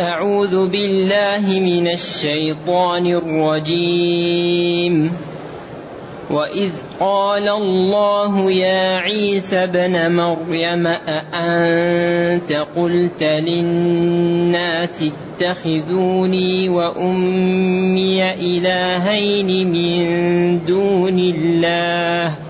أعوذ بالله من الشيطان الرجيم. وإذ قال الله يا عيسى ابن مريم أأنت قلت للناس اتخذوني وأمي إلهين من دون الله؟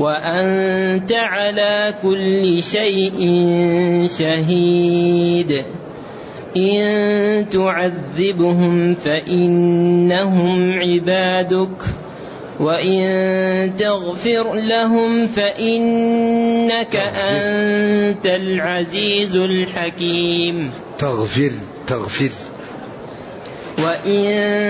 وأنت على كل شيء شهيد. إن تعذبهم فإنهم عبادك وإن تغفر لهم فإنك أنت العزيز الحكيم. تغفر تغفر. وإن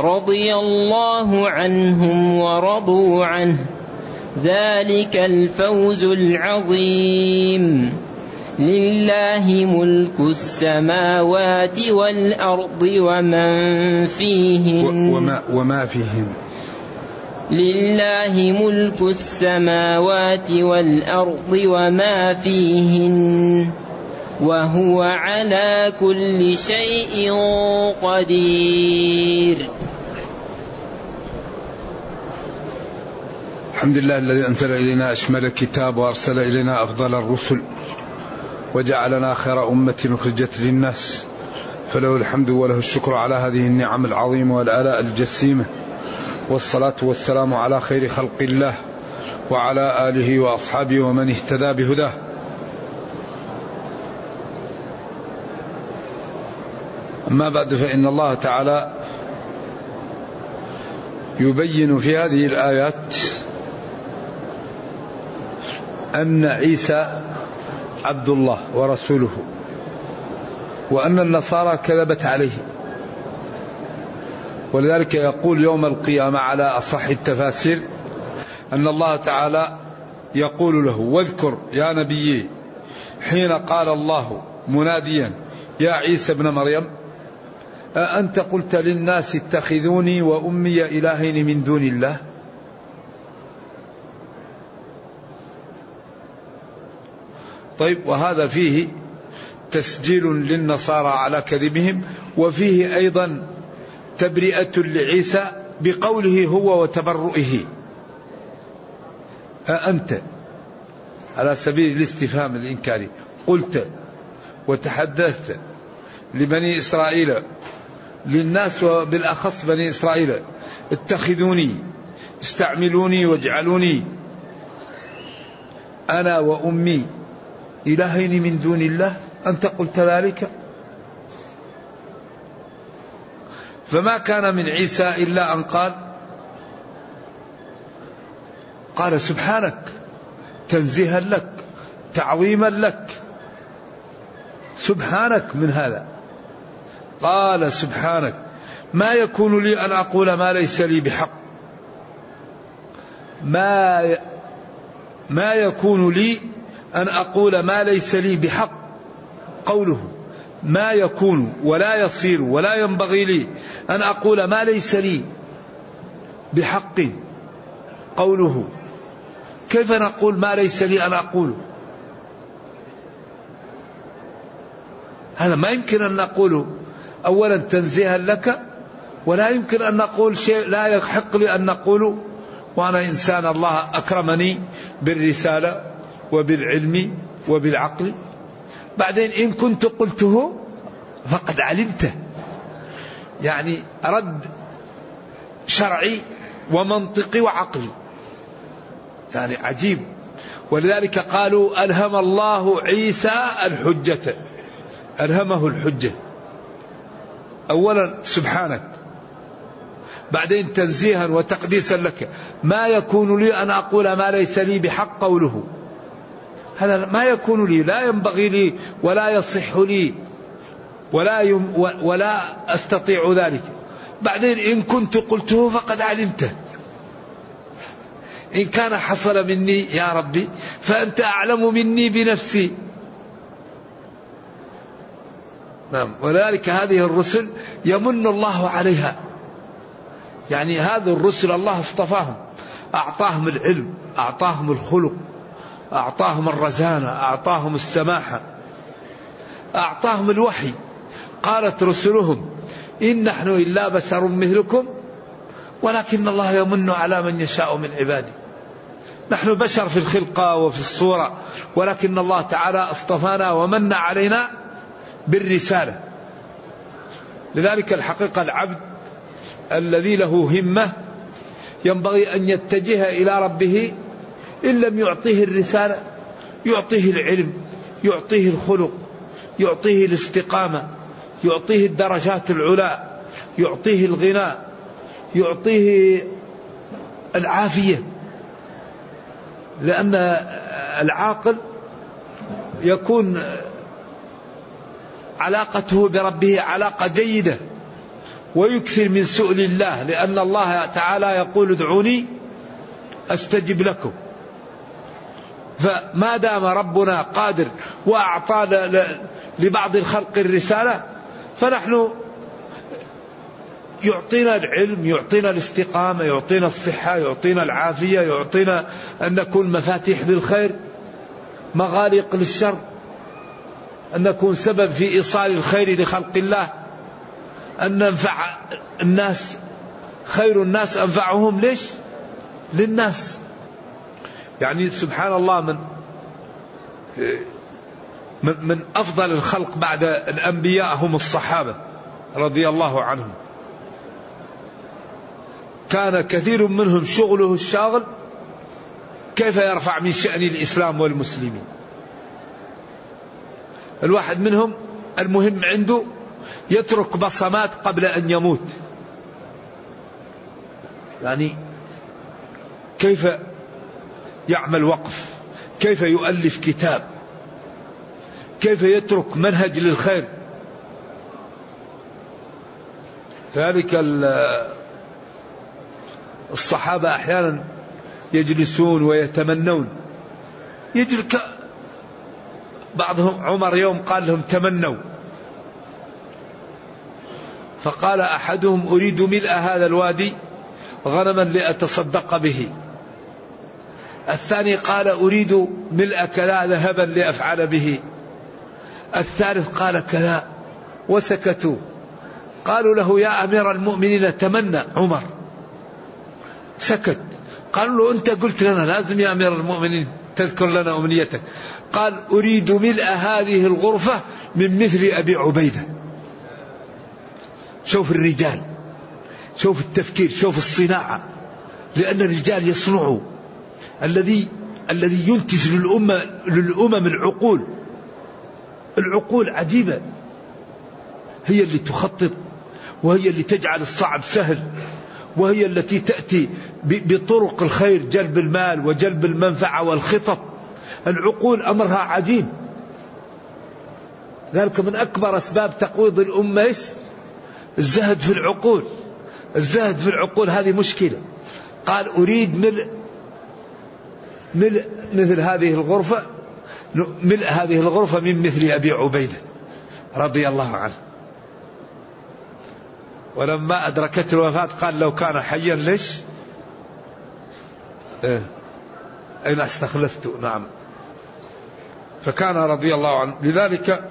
رضي الله عنهم ورضوا عنه. ذلك الفوز العظيم. لله ملك السماوات والأرض ومن فيهن. وما, وما فيهن. لله ملك السماوات والأرض وما فيهن. وهو على كل شيء قدير. الحمد لله الذي أنزل إلينا أشمل الكتاب وأرسل إلينا أفضل الرسل وجعلنا خير أمة أخرجت للناس. فله الحمد وله الشكر على هذه النعم العظيمة والآلاء الجسيمة. والصلاة والسلام على خير خلق الله وعلى آله وأصحابه ومن اهتدى بهداه. أما بعد فإن الله تعالى يبين في هذه الآيات أن عيسى عبد الله ورسوله وأن النصارى كذبت عليه. ولذلك يقول يوم القيامة على أصح التفاسير أن الله تعالى يقول له واذكر يا نبي حين قال الله مناديا يا عيسى ابن مريم أأنت قلت للناس اتخذوني وأمي إلهين من دون الله؟ طيب وهذا فيه تسجيل للنصارى على كذبهم وفيه أيضا تبرئة لعيسى بقوله هو وتبرؤه أأنت على سبيل الاستفهام الإنكاري قلت وتحدثت لبني إسرائيل للناس وبالأخص بني إسرائيل. اتخذوني استعملوني واجعلوني أنا وأمي إلهين من دون الله. أنت قلت ذلك؟ فما كان من عيسى إلا أن قال قال سبحانك تنزيها لك تعظيما لك. سبحانك من هذا. قال سبحانك ما يكون لي أن أقول ما ليس لي بحق. ما. ما يكون لي أن أقول ما ليس لي بحق. قوله ما يكون ولا يصير ولا ينبغي لي أن أقول ما ليس لي بحق. قوله كيف نقول ما ليس لي أن أقوله هذا ما يمكن أن نقوله. أولا تنزيها لك ولا يمكن أن نقول شيء لا يحق لي أن نقوله وأنا إنسان الله أكرمني بالرسالة وبالعلم وبالعقل. بعدين إن كنت قلته فقد علمته. يعني رد شرعي ومنطقي وعقلي. يعني عجيب. ولذلك قالوا ألهم الله عيسى الحجة. ألهمه الحجة. أولا سبحانك. بعدين تنزيها وتقديسا لك. ما يكون لي أن أقول ما ليس لي بحق قوله. هذا ما يكون لي لا ينبغي لي ولا يصح لي ولا يم ولا أستطيع ذلك. بعدين إن كنت قلته فقد علمته. إن كان حصل مني يا ربي فأنت أعلم مني بنفسي. نعم. ولذلك هذه الرسل يمن الله عليها. يعني هذه الرسل الله اصطفاهم أعطاهم العلم أعطاهم الخلق أعطاهم الرزانة أعطاهم السماحة أعطاهم الوحي. قالت رسلهم إن نحن إلا بشر مثلكم ولكن الله يمن على من يشاء من عباده. نحن بشر في الخلقة وفي الصورة ولكن الله تعالى اصطفانا ومن علينا بالرسالة. لذلك الحقيقة العبد الذي له همة ينبغي أن يتجه إلى ربه إن لم يعطيه الرسالة يعطيه العلم يعطيه الخلق يعطيه الاستقامة يعطيه الدرجات العلى يعطيه الغنى يعطيه العافية. لأن العاقل يكون علاقته بربه علاقة جيدة. ويكثر من سؤل الله لأن الله تعالى يقول ادعوني أستجب لكم. فما دام ربنا قادر وأعطى لبعض الخلق الرسالة فنحن يعطينا العلم يعطينا الاستقامة يعطينا الصحة يعطينا العافية يعطينا أن نكون مفاتيح للخير مغالق للشر. أن نكون سبب في إيصال الخير لخلق الله أن ننفع الناس خير الناس أنفعهم ليش للناس يعني سبحان الله من من, أفضل الخلق بعد الأنبياء هم الصحابة رضي الله عنهم. كان كثير منهم شغله الشاغل كيف يرفع من شأن الإسلام والمسلمين. الواحد منهم المهم عنده يترك بصمات قبل أن يموت. يعني كيف يعمل وقف؟ كيف يؤلف كتاب؟ كيف يترك منهج للخير؟ ذلك الصحابة أحيانا يجلسون ويتمنون. يجل بعضهم عمر يوم قال لهم تمنوا. فقال أحدهم أريد ملء هذا الوادي غنما لأتصدق به. الثاني قال أريد ملء كلا ذهبا لأفعل به. الثالث قال كلا وسكتوا. قالوا له يا أمير المؤمنين تمنى عمر. سكت. قالوا له أنت قلت لنا لازم يا أمير المؤمنين تذكر لنا أمنيتك. قال أريد ملء هذه الغرفة من مثل أبي عبيدة. شوف الرجال شوف التفكير شوف الصناعة لأن الرجال يصنعوا. الذي الذي ينتج للأمة للأمم العقول العقول عجيبة. هي اللي تخطط وهي اللي تجعل الصعب سهل وهي التي تأتي بطرق الخير جلب المال وجلب المنفعة والخطط. العقول أمرها عجيب. ذلك من أكبر أسباب تقويض الأمة إيش؟ الزهد في العقول. الزهد في العقول هذه مشكلة. قال أريد ملء ملء مثل هذه الغرفة ملء هذه الغرفة من مثل أبي عبيدة رضي الله عنه. ولما أدركته الوفاة قال لو كان حيا ليش؟ إيه. أين أستخلفت نعم. فكان رضي الله عنه. لذلك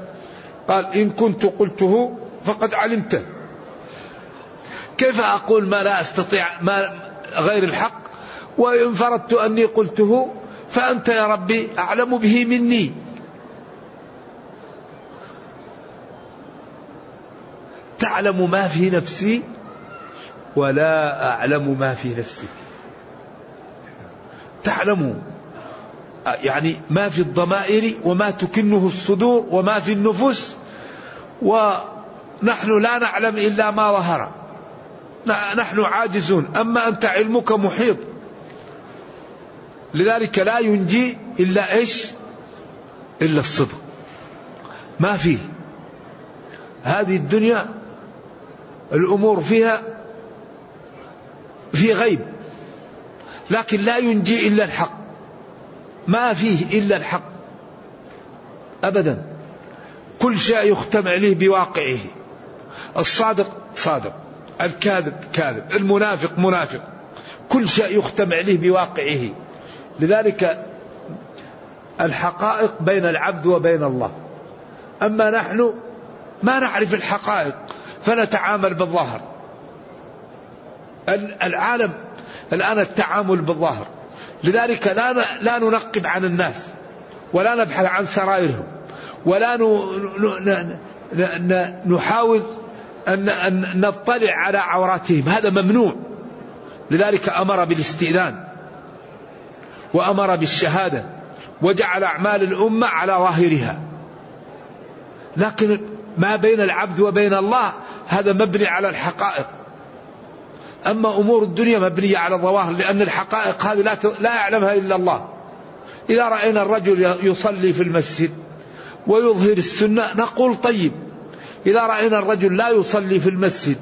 قال إن كنت قلته فقد علمته كيف أقول ما لا أستطيع ما غير الحق؟ وإن فرضت أني قلته فأنت يا ربي أعلم به مني. تعلم ما في نفسي ولا أعلم ما في نفسك. تعلم. يعني ما في الضمائر وما تكنه الصدور وما في النفوس ونحن لا نعلم إلا ما ظهر. نحن عاجزون. أما أنت علمك محيط. لذلك لا ينجي إلا إيش؟ إلا الصدق. ما فيه. هذه الدنيا الأمور فيها في غيب. لكن لا ينجي إلا الحق. ما فيه إلا الحق. أبدا. كل شيء يختم عليه بواقعه. الصادق صادق الكاذب كاذب المنافق منافق. كل شيء يختم عليه بواقعه. لذلك الحقائق بين العبد وبين الله. أما نحن ما نعرف الحقائق فنتعامل بالظاهر. العالم الآن التعامل بالظاهر. لذلك لا لا ننقب عن الناس ولا نبحث عن سرائرهم ولا نحاول أن نطلع على عوراتهم هذا ممنوع. لذلك أمر بالاستئذان وأمر بالشهادة وجعل أعمال الأمة على ظاهرها. لكن ما بين العبد وبين الله هذا مبني على الحقائق. أما أمور الدنيا مبنية على الظواهر لأن الحقائق هذه لا, لا يعلمها إلا الله. إذا رأينا الرجل يصلي في المسجد ويظهر السنة نقول طيب. إذا رأينا الرجل لا يصلي في المسجد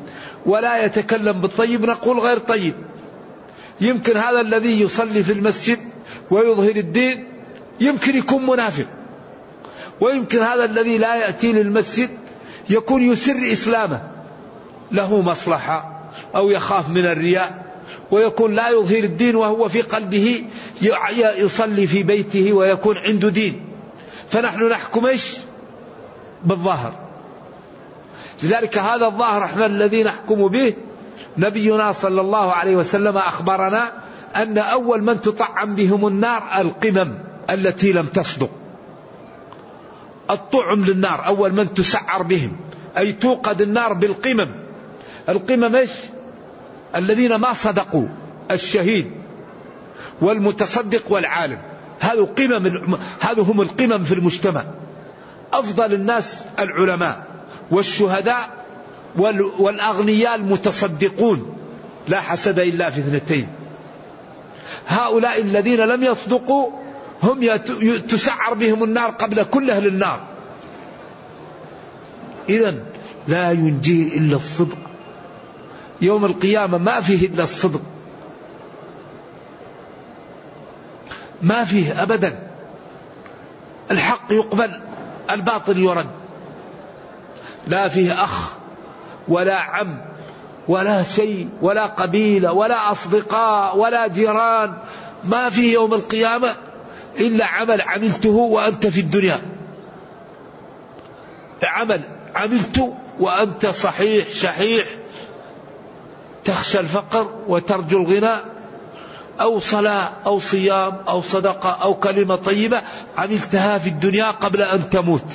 ولا يتكلم بالطيب نقول غير طيب. يمكن هذا الذي يصلي في المسجد ويظهر الدين يمكن يكون منافق. ويمكن هذا الذي لا يأتي للمسجد يكون يسر إسلامه. له مصلحة أو يخاف من الرياء ويكون لا يظهر الدين وهو في قلبه يصلي في بيته ويكون عنده دين. فنحن نحكم إيش؟ بالظاهر. لذلك هذا الظاهر إحنا الذي نحكم به. نبينا صلى الله عليه وسلم أخبرنا أن أول من تطعم بهم النار القمم التي لم تصدق. الطعم للنار أول من تسعر بهم أي توقد النار بالقمم. القمم إيش؟ الذين ما صدقوا الشهيد والمتصدق والعالم. هذا قمم هذا هم القمم في المجتمع. أفضل الناس العلماء والشهداء والأغنياء المتصدقون. لا حسد إلا في اثنتين. هؤلاء الذين لم يصدقوا هم تسعر بهم النار قبل كل أهل النار. اذا لا ينجي إلا الصدق. يوم القيامة ما فيه إلا الصدق. ما فيه أبدا. الحق يقبل الباطل يرد. لا فيه أخ ولا عم ولا شيء ولا قبيلة ولا أصدقاء ولا جيران. ما فيه يوم القيامة إلا عمل عملته وأنت في الدنيا. عمل عملت وأنت صحيح شحيح. تخشى الفقر وترجو الغنى أو صلاة أو صيام أو صدقة أو كلمة طيبة عملتها في الدنيا قبل أن تموت.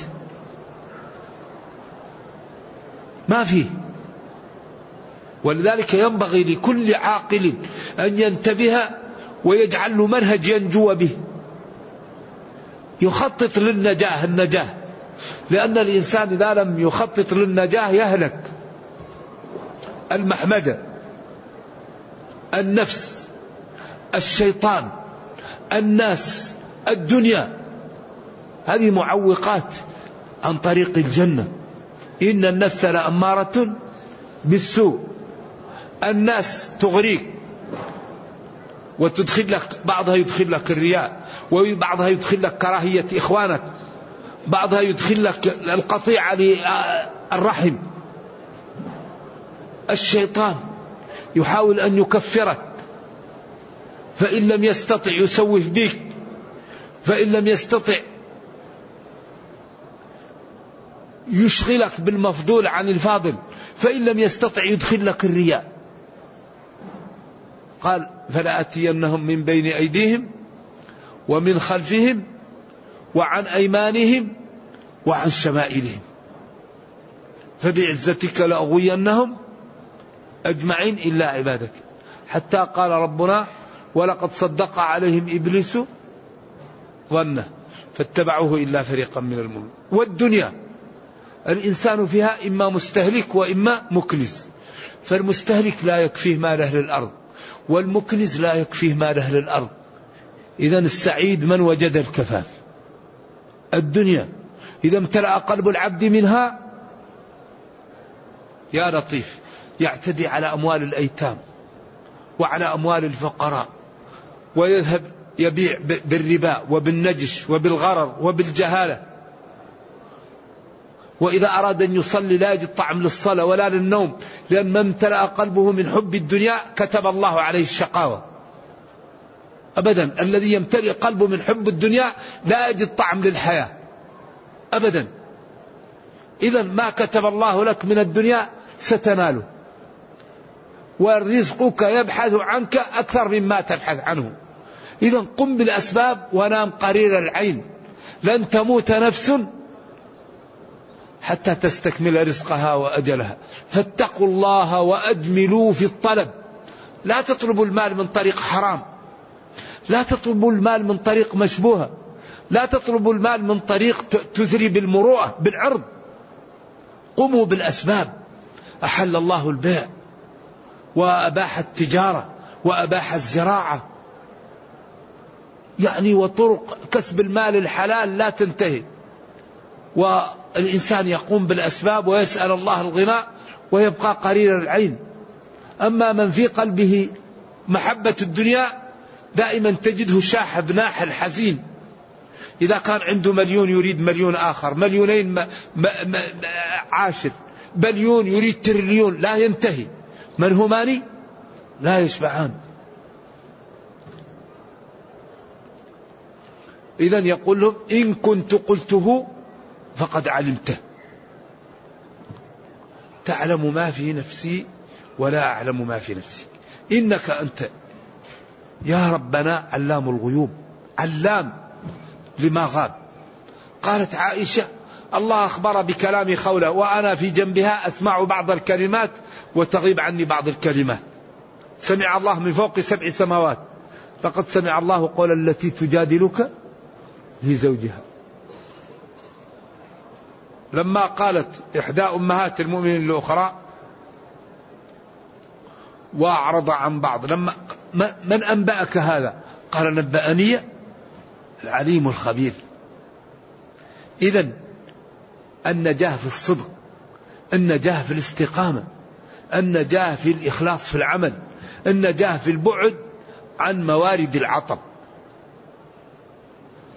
ما فيه. ولذلك ينبغي لكل عاقل أن ينتبه ويجعل له منهج ينجو به. يخطط للنجاة النجاة. لأن الإنسان إذا لم يخطط للنجاة يهلك. المحمدة. النفس الشيطان الناس الدنيا. هذه معوقات عن طريق الجنة. إن النفس لأمارة بالسوء. الناس تغريك وتدخل لك بعضها يدخل لك الرياء وبعضها يدخل لك كراهية إخوانك بعضها يدخل لك القطيعة للرحم الشيطان يحاول أن يكفرك. فإن لم يستطع يسوف بك. فإن لم يستطع يشغلك بالمفضول عن الفاضل. فإن لم يستطع يدخل لك الرياء. قال فلآتينهم من بين أيديهم ومن خلفهم وعن أيمانهم وعن شمائلهم. فبعزتك لأغوينهم أجمعين إلا عبادك. حتى قال ربنا ولقد صدق عليهم إبليس ظنه فاتبعوه إلا فريقا من المؤمنين. والدنيا الإنسان فيها إما مستهلك وإما مكنز. فالمستهلك لا يكفيه مال أهل الأرض والمكنز لا يكفيه مال أهل الأرض. إذا السعيد من وجد الكفاف. الدنيا إذا امتلأ قلب العبد منها يا لطيف. يعتدي على أموال الأيتام وعلى أموال الفقراء ويذهب يبيع بالربا وبالنجش وبالغرر وبالجهالة. وإذا أراد أن يصلي لا يجد طعم للصلاة ولا للنوم لأن من امتلأ قلبه من حب الدنيا كتب الله عليه الشقاوة. أبدا الذي يمتلئ قلبه من حب الدنيا لا يجد طعم للحياة. أبدا. إذا ما كتب الله لك من الدنيا ستناله. ورزقك يبحث عنك أكثر مما تبحث عنه. إذا قم بالأسباب ونام قرير العين. لن تموت نفس حتى تستكمل رزقها وأجلها. فاتقوا الله وأجملوا في الطلب. لا تطلبوا المال من طريق حرام. لا تطلبوا المال من طريق مشبوهة. لا تطلبوا المال من طريق تثري بالمروءة بالعرض. قوموا بالأسباب. أحل الله البيع. وأباح التجارة وأباح الزراعة. يعني وطرق كسب المال الحلال لا تنتهي. والإنسان يقوم بالأسباب ويسأل الله الغناء ويبقى قرير العين. أما من في قلبه محبة الدنيا دائما تجده شاحب ناحل حزين إذا كان عنده مليون يريد مليون آخر مليونين عاشر بليون يريد تريليون لا ينتهي. من همان لا يشبعان. إذا يقول لهم إن كنت قلته فقد علمته. تعلم ما في نفسي ولا أعلم ما في نفسي. إنك أنت يا ربنا علام الغيوب علام لما غاب. قالت عائشة الله أخبر بكلام خولة وأنا في جنبها أسمع بعض الكلمات وتغيب عني بعض الكلمات. سمع الله من فوق سبع سماوات. فقد سمع الله قول التي تجادلك في زوجها. لما قالت إحدى أمهات المؤمنين الأخرى وأعرض عن بعض لما من أنبأك هذا؟ قال نبأني العليم الخبير. إذا النجاة في الصدق النجاة في الاستقامة. النجاة في الإخلاص في العمل النجاة في البعد عن موارد العطب.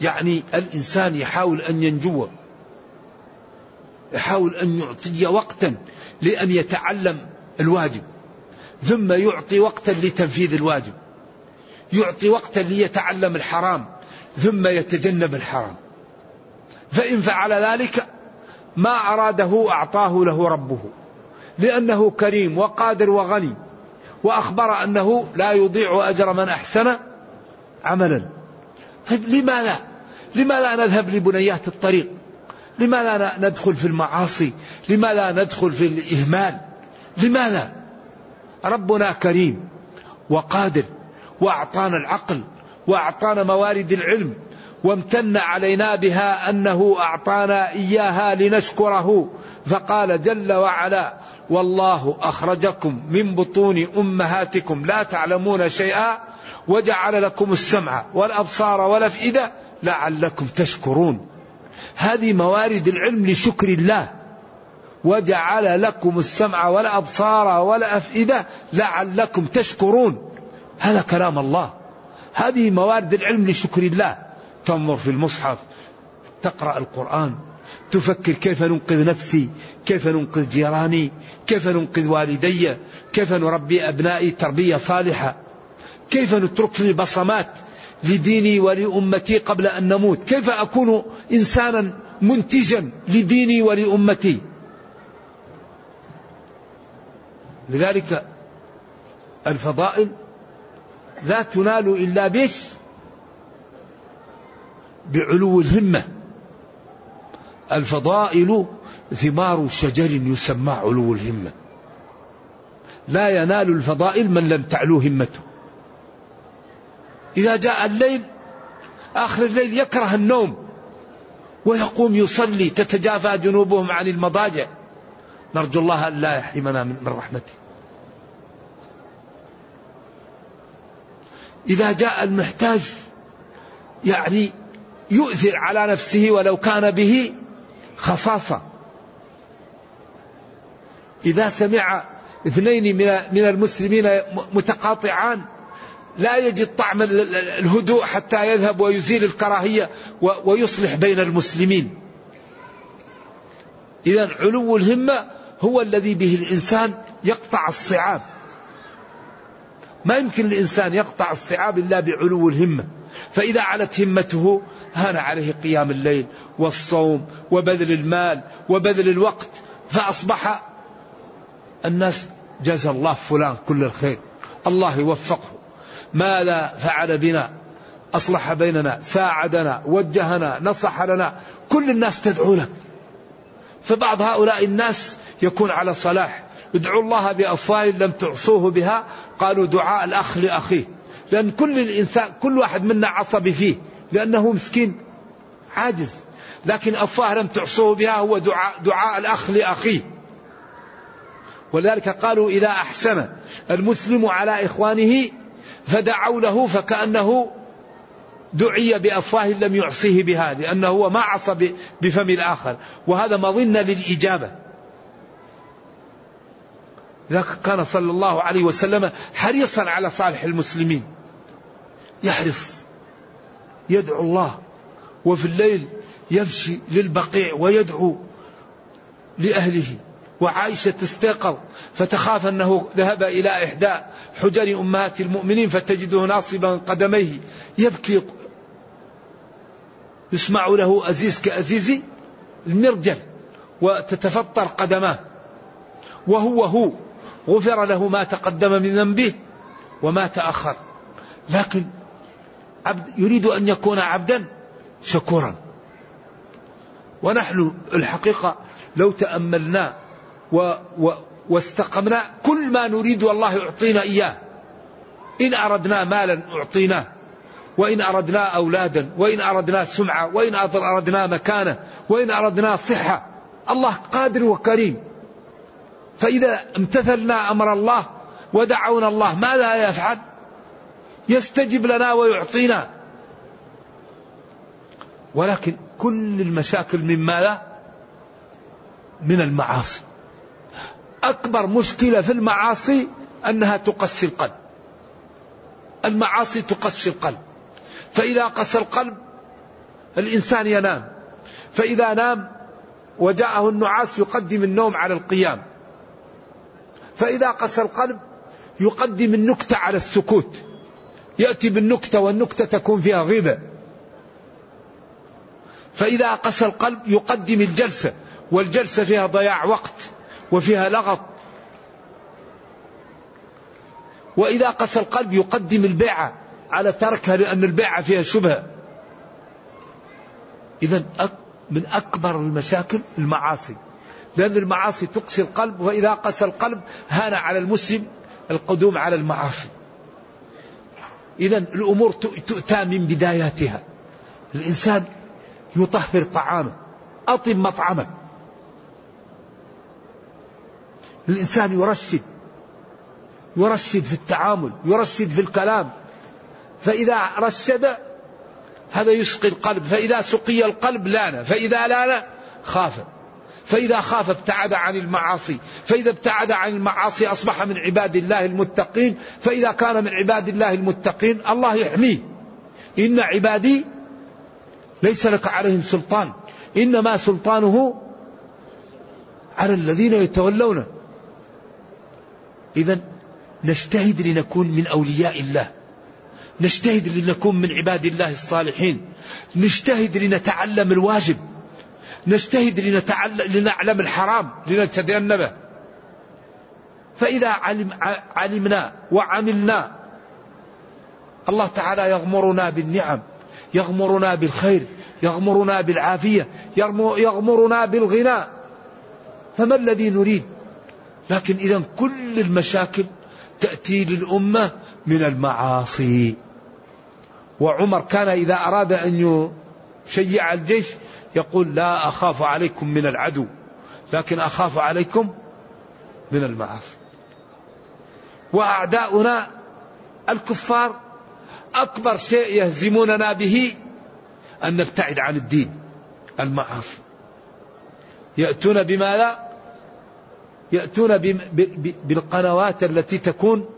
يعني الإنسان يحاول أن ينجو يحاول أن يعطي وقتا لأن يتعلم الواجب ثم يعطي وقتا لتنفيذ الواجب يعطي وقتا ليتعلم الحرام ثم يتجنب الحرام. فإن فعل ذلك ما أراده أعطاه له ربه. لأنه كريم وقادر وغني وأخبر أنه لا يضيع أجر من أحسن عملا. طيب لماذا؟ لماذا نذهب لبنيات الطريق؟ لماذا ندخل في المعاصي؟ لماذا ندخل في الإهمال؟ لماذا؟ ربنا كريم وقادر وأعطانا العقل وأعطانا موارد العلم وامتن علينا بها أنه أعطانا إياها لنشكره. فقال جل وعلا والله أخرجكم من بطون أمهاتكم لا تعلمون شيئا وجعل لكم السمع والأبصار والأفئدة لعلكم تشكرون. هذه موارد العلم لشكر الله. وجعل لكم السمع والأبصار والأفئدة لعلكم تشكرون. هذا كلام الله. هذه موارد العلم لشكر الله. تنظر في المصحف تقرأ القرآن تفكر كيف ننقذ نفسي كيف ننقذ جيراني كيف ننقذ والدي كيف نربي أبنائي تربية صالحة كيف نترك لي بصمات لديني ولأمتي قبل أن نموت كيف أكون إنسانا منتجا لديني ولأمتي. لذلك الفضائل لا تنال إلا بش بعلو الهمة. الفضائل ثمار شجر يسمى علو الهمة. لا ينال الفضائل من لم تعلو همته. إذا جاء الليل آخر الليل يكره النوم ويقوم يصلي تتجافى جنوبهم عن المضاجع. نرجو الله أن لا يحرمنا من رحمته. إذا جاء المحتاج يعني يؤثر على نفسه ولو كان به خصاصة. إذا سمع اثنين من المسلمين متقاطعان لا يجد طعم الهدوء حتى يذهب ويزيل الكراهية ويصلح بين المسلمين. إذا علو الهمة هو الذي به الإنسان يقطع الصعاب. ما يمكن الإنسان يقطع الصعاب إلا بعلو الهمة. فإذا علت همته هان عليه قيام الليل والصوم وبذل المال وبذل الوقت فأصبح الناس جزى الله فلان كل الخير الله يوفقه. ماذا فعل بنا؟ أصلح بيننا ساعدنا وجهنا نصح لنا كل الناس تدعو له. فبعض هؤلاء الناس يكون على صلاح ادعوا الله بأفواه لم تعصوه بها قالوا دعاء الأخ لأخيه. لأن كل الإنسان كل واحد منا عصبي فيه. لأنه مسكين عاجز. لكن أفواه لم تعصوه بها هو دعاء, دعاء الأخ لأخيه. ولذلك قالوا إذا أحسن المسلم على إخوانه فدعوا له فكأنه دعي بأفواه لم يعصيه بها لأنه هو ما عصى بفم الآخر. وهذا مظنة للإجابة. لذلك كان صلى الله عليه وسلم حريصا على صالح المسلمين. يحرص. يدعو الله وفي الليل يمشي للبقيع ويدعو لأهله. وعائشة تستيقظ فتخاف أنه ذهب إلى إحدى حجر أمهات المؤمنين فتجده ناصبا قدميه يبكي. يسمع له أزيز كأزيز المرجل وتتفطر قدماه. وهو هو غفر له ما تقدم من ذنبه وما تأخر. لكن عبد يريد أن يكون عبدا شكورا. ونحن الحقيقة لو تأملنا و و واستقمنا كل ما نريد والله يعطينا إياه. إن أردنا مالا أعطيناه. وإن أردنا أولادا وإن أردنا سمعة وإن أردنا مكانة وإن أردنا صحة. الله قادر وكريم. فإذا امتثلنا أمر الله ودعونا الله ماذا يفعل؟ يستجب لنا ويعطينا. ولكن كل المشاكل من ماذا؟ من المعاصي. أكبر مشكلة في المعاصي أنها تقسي القلب. المعاصي تقسي القلب. فإذا قسى القلب الإنسان ينام. فإذا نام وجاءه النعاس يقدم النوم على القيام. فإذا قسى القلب يقدم النكتة على السكوت. يأتي بالنكتة والنكتة تكون فيها غيبة. فإذا قسى القلب يقدم الجلسة والجلسة فيها ضياع وقت وفيها لغط. وإذا قسى القلب يقدم البيعة على تركها لأن البيعة فيها شبهة. إذا من أكبر المشاكل المعاصي. لأن المعاصي تقسي القلب وإذا قسى القلب هان على المسلم القدوم على المعاصي. إذا الأمور تؤتى من بداياتها. الإنسان يطهر طعامه أطب مطعمه. الإنسان يرشد يرشد في التعامل يرشد في الكلام. فإذا رشد هذا يسقي القلب فإذا سقي القلب لأن فإذا لأن خاف. فإذا خاف ابتعد عن المعاصي. فإذا ابتعد عن المعاصي أصبح من عباد الله المتقين فإذا كان من عباد الله المتقين الله يحميه. إن عبادي ليس لك عليهم سلطان إنما سلطانه على الذين يتولونه. إذا نجتهد لنكون من أولياء الله نجتهد لنكون من عباد الله الصالحين نجتهد لنتعلم الواجب نجتهد لنتعلم لنعلم الحرام لنتجنبه. فإذا علم علمنا وعملنا الله تعالى يغمرنا بالنعم يغمرنا بالخير يغمرنا بالعافية يغمرنا بالغنى. فما الذي نريد؟ لكن إذا كل المشاكل تأتي للأمة من المعاصي. وعمر كان إذا أراد أن يشيع الجيش يقول لا أخاف عليكم من العدو لكن أخاف عليكم من المعاصي. وأعداؤنا الكفار أكبر شيء يهزموننا به أن نبتعد عن الدين المعاصي. يأتون بما لا يأتون بالقنوات التي تكون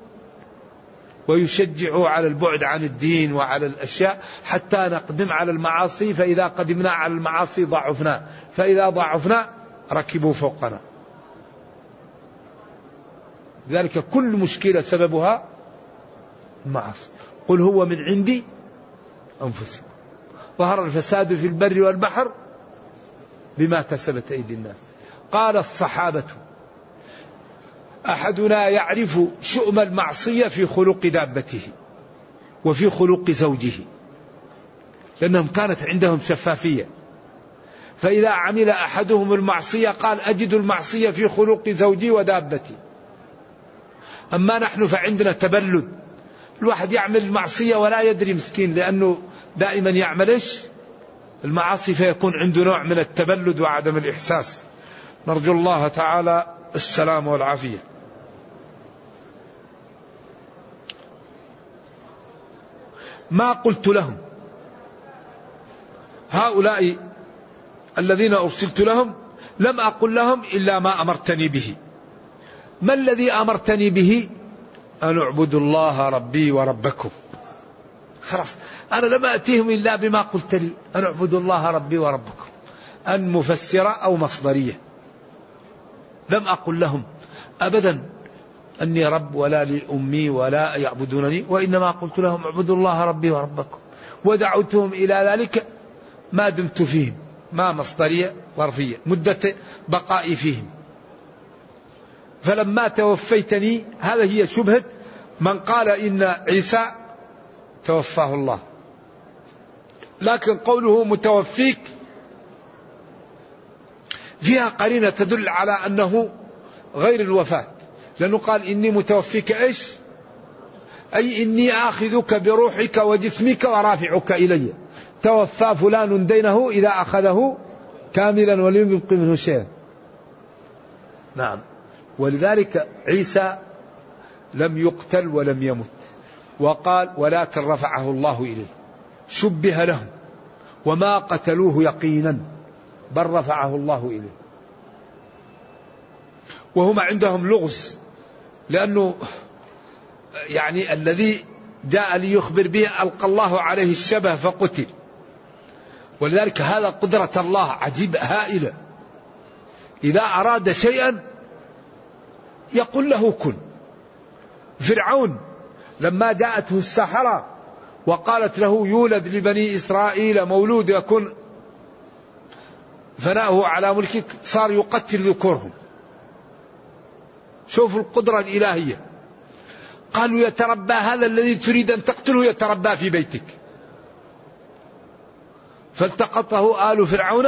ويشجعوا على البعد عن الدين وعلى الأشياء حتى نقدم على المعاصي فإذا قدمنا على المعاصي ضعفنا فإذا ضعفنا ركبوا فوقنا. لذلك كل مشكلة سببها المعاصي قل هو من عندي أنفسكم. ظهر الفساد في البر والبحر بما كسبت أيدي الناس. قال الصحابة أحدنا يعرف شؤم المعصية في خلق دابته وفي خلق زوجه لأنهم كانت عندهم شفافية. فإذا عمل أحدهم المعصية قال أجد المعصية في خلق زوجي ودابتي. أما نحن فعندنا تبلد. الواحد يعمل المعصية ولا يدري مسكين لأنه دائما يعمل إيش؟ المعاصي فيكون عنده نوع من التبلد وعدم الإحساس. نرجو الله تعالى السلام والعافية. ما قلت لهم؟ هؤلاء الذين أرسلت لهم لم أقل لهم إلا ما أمرتني به. ما الذي أمرتني به؟ أن اعبدوا الله ربي وربكم. خلاص. أنا لم أتيهم إلا بما قلت لي. أن اعبدوا الله ربي وربكم. أن مفسرة أو مصدرية. لم أقل لهم. أبدا. أني رب ولا لي أمي ولا يعبدونني. وإنما قلت لهم اعبدوا الله ربي وربكم. ودعوتهم إلى ذلك ما دمت فيهم. ما مصدرية ظرفية. مدة بقائي فيهم. فلما توفيتني هذا هي شبهة من قال إن عيسى توفاه الله. لكن قوله متوفيك فيها قرينة تدل على أنه غير الوفاة. لأنه قال إني متوفيك إيش؟ أي إني آخذك بروحك وجسمك ورافعك إلي. توفى فلان دينه إذا أخذه كاملا ولم يبق منه شيئا. نعم. ولذلك عيسى لم يقتل ولم يمت وقال ولكن رفعه الله إليه. شبه لهم وما قتلوه يقينا بل رفعه الله إليه. وهم عندهم لغز لأنه يعني الذي جاء ليخبر به ألقى الله عليه الشبه فقتل. ولذلك هذا قدرة الله عجيب هائلة. إذا أراد شيئا يقول له كن. فرعون لما جاءته السحرة وقالت له يولد لبني إسرائيل مولود يكون فناؤه على ملكك صار يقتل ذكورهم. شوف القدرة الإلهية. قالوا يتربى هذا الذي تريد أن تقتله يتربى في بيتك. فالتقطه آل فرعون.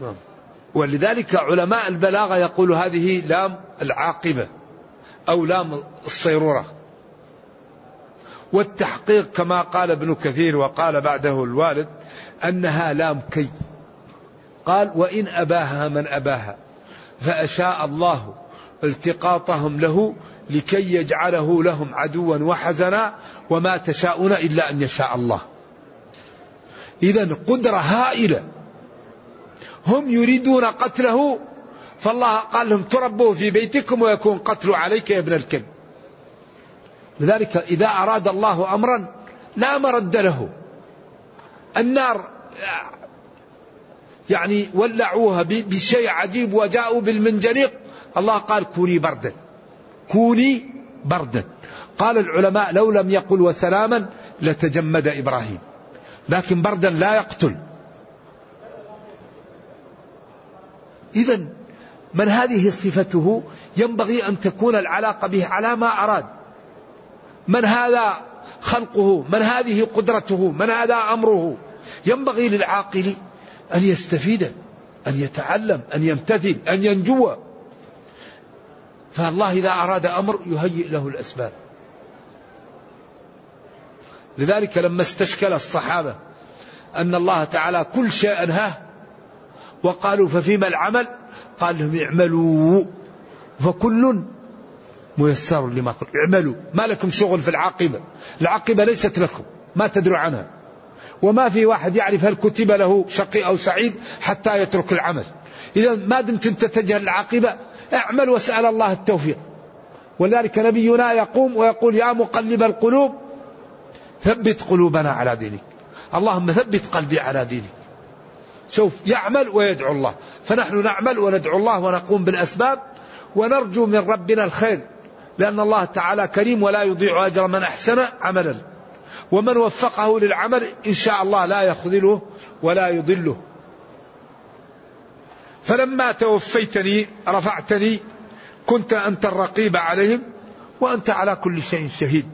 نعم. ولذلك علماء البلاغة يقول هذه لام العاقبة أو لام الصيرورة. والتحقيق كما قال ابن كثير وقال بعده الوالد أنها لام كي. قال وإن أباها من أباها فأشاء الله التقاطهم له لكي يجعله لهم عدوا وحزنا وما تشاءون إلا أن يشاء الله. إذا قدرة هائلة هم يريدون قتله فالله قال لهم تربوا في بيتكم ويكون قتل عليك يا ابن الكلب. لذلك إذا أراد الله أمرا لا مرد له. النار يعني ولعوها بشيء عجيب وجاءوا بالمنجنيق. الله قال كوني بردا. كوني بردا. قال العلماء لو لم يقل وسلاما لتجمد إبراهيم. لكن بردا لا يقتل. اذا من هذه صفته ينبغي أن تكون العلاقة به على ما أراد. من هذا خلقه؟ من هذه قدرته؟ من هذا أمره؟ ينبغي للعاقل أن يستفيد أن يتعلم أن يمتثل أن ينجو. فالله إذا أراد أمر يهيئ له الأسباب. لذلك لما استشكل الصحابة أن الله تعالى كل شيء أنهاه وقالوا ففيما العمل؟ قال لهم اعملوا. فكل ميسر لما قل اعملوا. ما لكم شغل في العاقبة. العاقبة ليست لكم. ما تدروا عنها. وما في واحد يعرف هل كتب له شقي أو سعيد حتى يترك العمل. إذا ما دمت أنت تتجه العاقبة اعمل واسأل الله التوفيق. ولذلك نبينا يقوم ويقول يا مقلب القلوب ثبت قلوبنا على دينك. اللهم ثبت قلبي على دينك. شوف يعمل ويدعو الله. فنحن نعمل وندعو الله ونقوم بالأسباب ونرجو من ربنا الخير لأن الله تعالى كريم ولا يضيع أجر من أحسن عملا. ومن وفقه للعمل إن شاء الله لا يخذله ولا يضله. فلما توفيتني رفعتني كنت أنت الرقيب عليهم وأنت على كل شيء شهيد.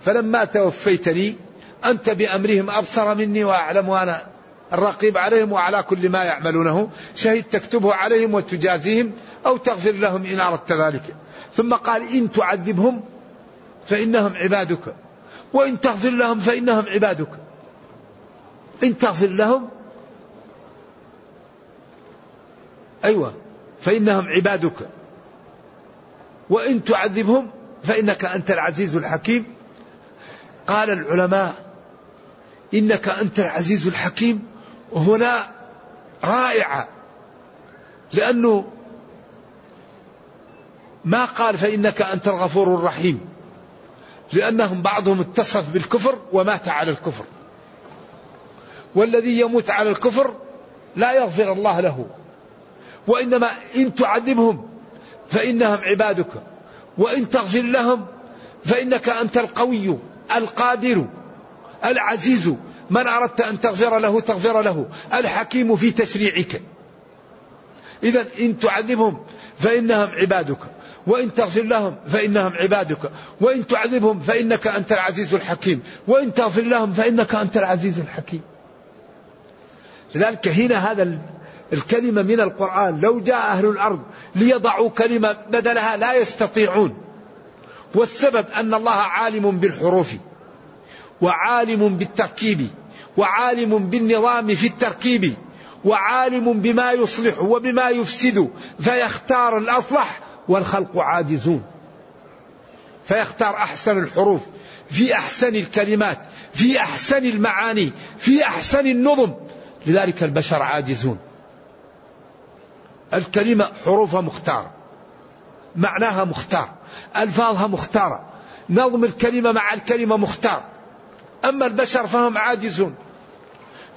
فلما توفيتني أنت بأمرهم أبصر مني وأعلم وأنا الرقيب عليهم وعلى كل ما يعملونه. شهيد تكتبه عليهم وتجازيهم أو تغفر لهم إن أردت ذلك. ثم قال إن تعذبهم فإنهم عبادك. وإن تغفر لهم فإنهم عبادك. إن تغفر لهم أيوة فإنهم عبادك. وإن تعذبهم فإنك أنت العزيز الحكيم. قال العلماء إنك أنت العزيز الحكيم. هنا رائعة لأنه ما قال فإنك أنت الغفور الرحيم لأنهم بعضهم اتصف بالكفر ومات على الكفر. والذي يموت على الكفر لا يغفر الله له وإنما إن تعذبهم فإنهم عبادك وإن تغفر لهم فإنك أنت القوي القادر العزيز. من أردت أن تغفر له تغفر له. الحكيم في تشريعك. إذا إن تعذبهم فإنهم عبادك. وإن تغفر لهم فإنهم عبادك. وإن تعذبهم فإنك أنت العزيز الحكيم. وإن تغفر لهم فإنك أنت العزيز الحكيم. لذلك هنا هذا الكلمة من القرآن لو جاء أهل الأرض ليضعوا كلمة بدلها لا يستطيعون. والسبب أن الله عالم بالحروف. وعالم بالتركيب وعالم بالنظام في التركيب وعالم بما يصلح وبما يفسد فيختار الأصلح والخلق عاجزون. فيختار أحسن الحروف في أحسن الكلمات في أحسن المعاني في أحسن النظم. لذلك البشر عاجزون. الكلمة حروفها مختارة معناها مختار ألفاظها مختارة نظم الكلمة مع الكلمة مختار. أما البشر فهم عاجزون.